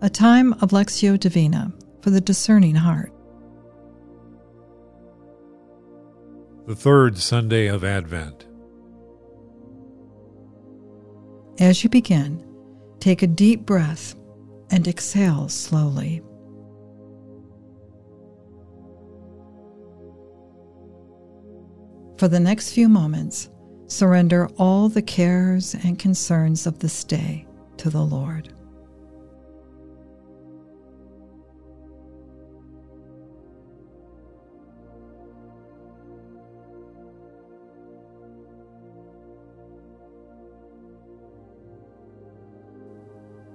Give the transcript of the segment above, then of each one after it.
a time of Lectio Divina for the discerning heart. The third Sunday of Advent. As you begin, take a deep breath and exhale slowly. For the next few moments, surrender all the cares and concerns of this day to the Lord.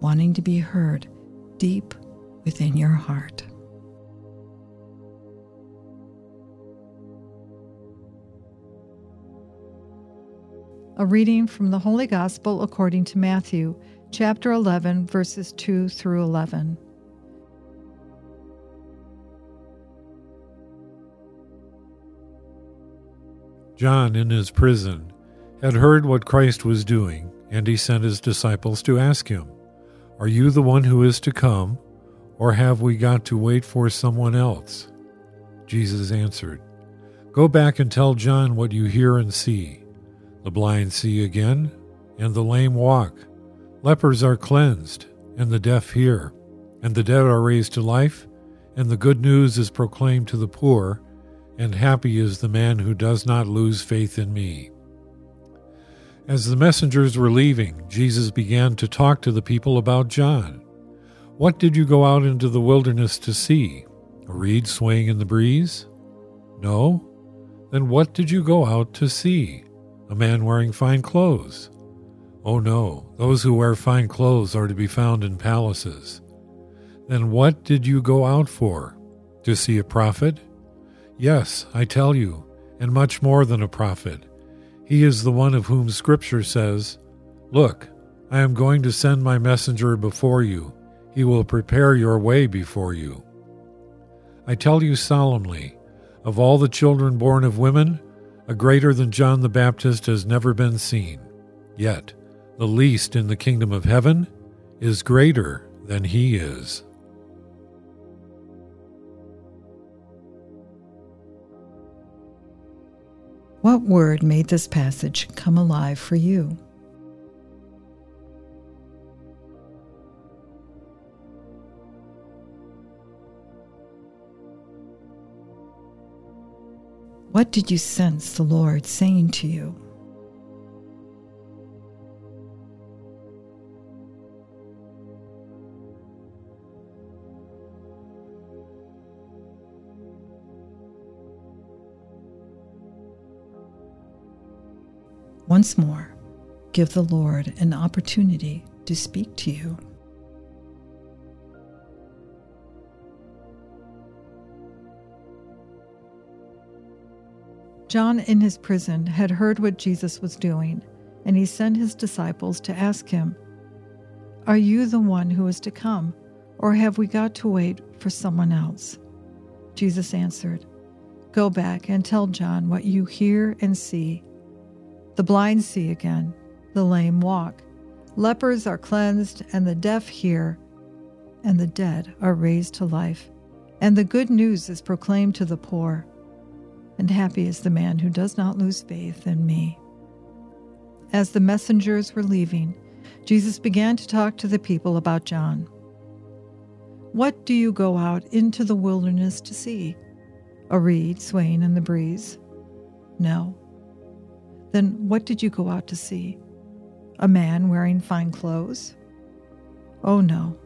wanting to be heard deep within your heart. A reading from the Holy Gospel according to Matthew, chapter 11, verses 2 through 11. John, in his prison, had heard what Christ was doing, and he sent his disciples to ask him, are you the one who is to come, or have we got to wait for someone else? Jesus answered, Go back and tell John what you hear and see. The blind see again, and the lame walk. Lepers are cleansed, and the deaf hear, and the dead are raised to life, and the good news is proclaimed to the poor, and happy is the man who does not lose faith in me. As the messengers were leaving, Jesus began to talk to the people about John. What did you go out into the wilderness to see? A reed swaying in the breeze? No? Then what did you go out to see? A man wearing fine clothes? Oh no, those who wear fine clothes are to be found in palaces. Then what did you go out for? To see a prophet? Yes, I tell you, and much more than a prophet. He is the one of whom Scripture says, Look, I am going to send my messenger before you. He will prepare your way before you. I tell you solemnly, of all the children born of women, a greater than John the Baptist has never been seen. Yet, the least in the kingdom of heaven is greater than he is. What word made this passage come alive for you? What did you sense the Lord saying to you? Once more, give the Lord an opportunity to speak to you. John, in his prison, had heard what Jesus was doing, and he sent his disciples to ask him, Are you the one who is to come, or have we got to wait for someone else? Jesus answered, Go back and tell John what you hear and see the blind see again, the lame walk, lepers are cleansed, and the deaf hear, and the dead are raised to life. And the good news is proclaimed to the poor. And happy is the man who does not lose faith in me. As the messengers were leaving, Jesus began to talk to the people about John. What do you go out into the wilderness to see? A reed swaying in the breeze? No. Then what did you go out to see? A man wearing fine clothes? Oh no,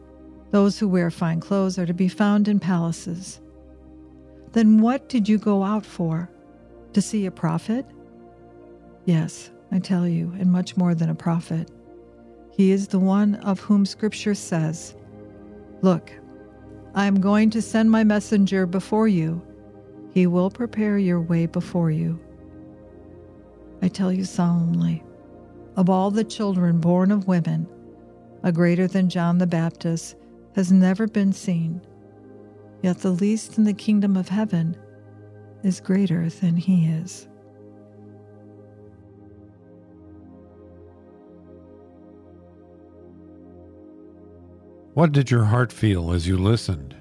those who wear fine clothes are to be found in palaces. Then what did you go out for? To see a prophet? Yes, I tell you, and much more than a prophet. He is the one of whom Scripture says, Look, I am going to send my messenger before you. He will prepare your way before you. I tell you solemnly, of all the children born of women, a greater than John the Baptist has never been seen. Yet the least in the kingdom of heaven is greater than he is. What did your heart feel as you listened?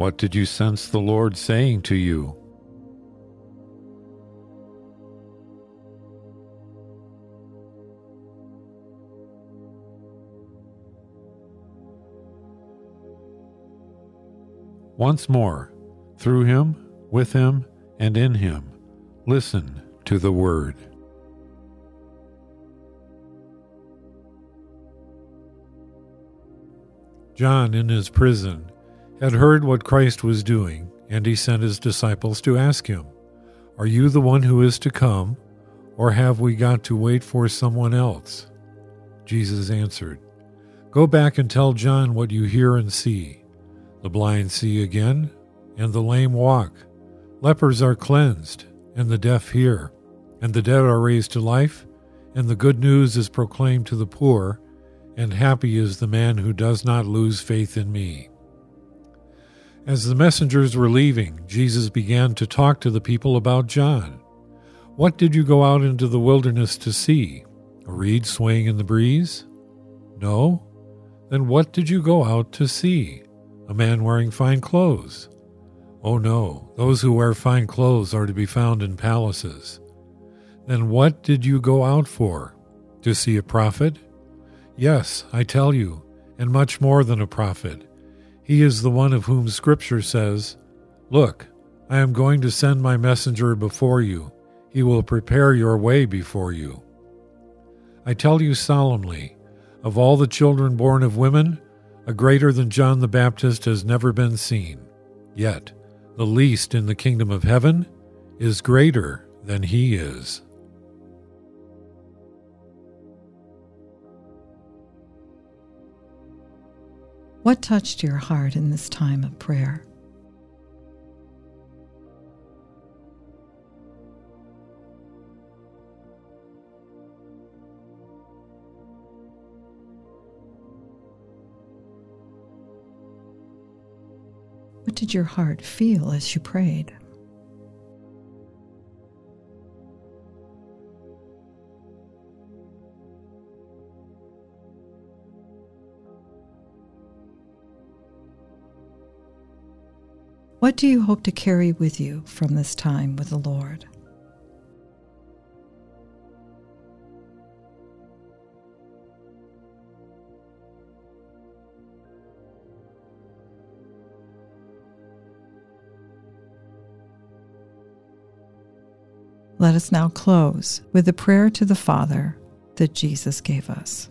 What did you sense the Lord saying to you? Once more, through him, with him, and in him, listen to the word. John, in his prison, had heard what Christ was doing, and he sent his disciples to ask him, Are you the one who is to come, or have we got to wait for someone else? Jesus answered, Go back and tell John what you hear and see. The blind see again, and the lame walk. Lepers are cleansed, and the deaf hear, and the dead are raised to life, and the good news is proclaimed to the poor, and happy is the man who does not lose faith in me. As the messengers were leaving, Jesus began to talk to the people about John. What did you go out into the wilderness to see? A reed swaying in the breeze? No? Then what did you go out to see? A man wearing fine clothes? Oh no, those who wear fine clothes are to be found in palaces. Then what did you go out for? To see a prophet? Yes, I tell you, and much more than a prophet. He is the one of whom Scripture says, Look, I am going to send my messenger before you. He will prepare your way before you. I tell you solemnly, of all the children born of women, a greater than John the Baptist has never been seen. Yet, the least in the kingdom of heaven is greater than he is. What touched your heart in this time of prayer? What did your heart feel as you prayed? What do you hope to carry with you from this time with the Lord? Let us now close with the prayer to the Father that Jesus gave us.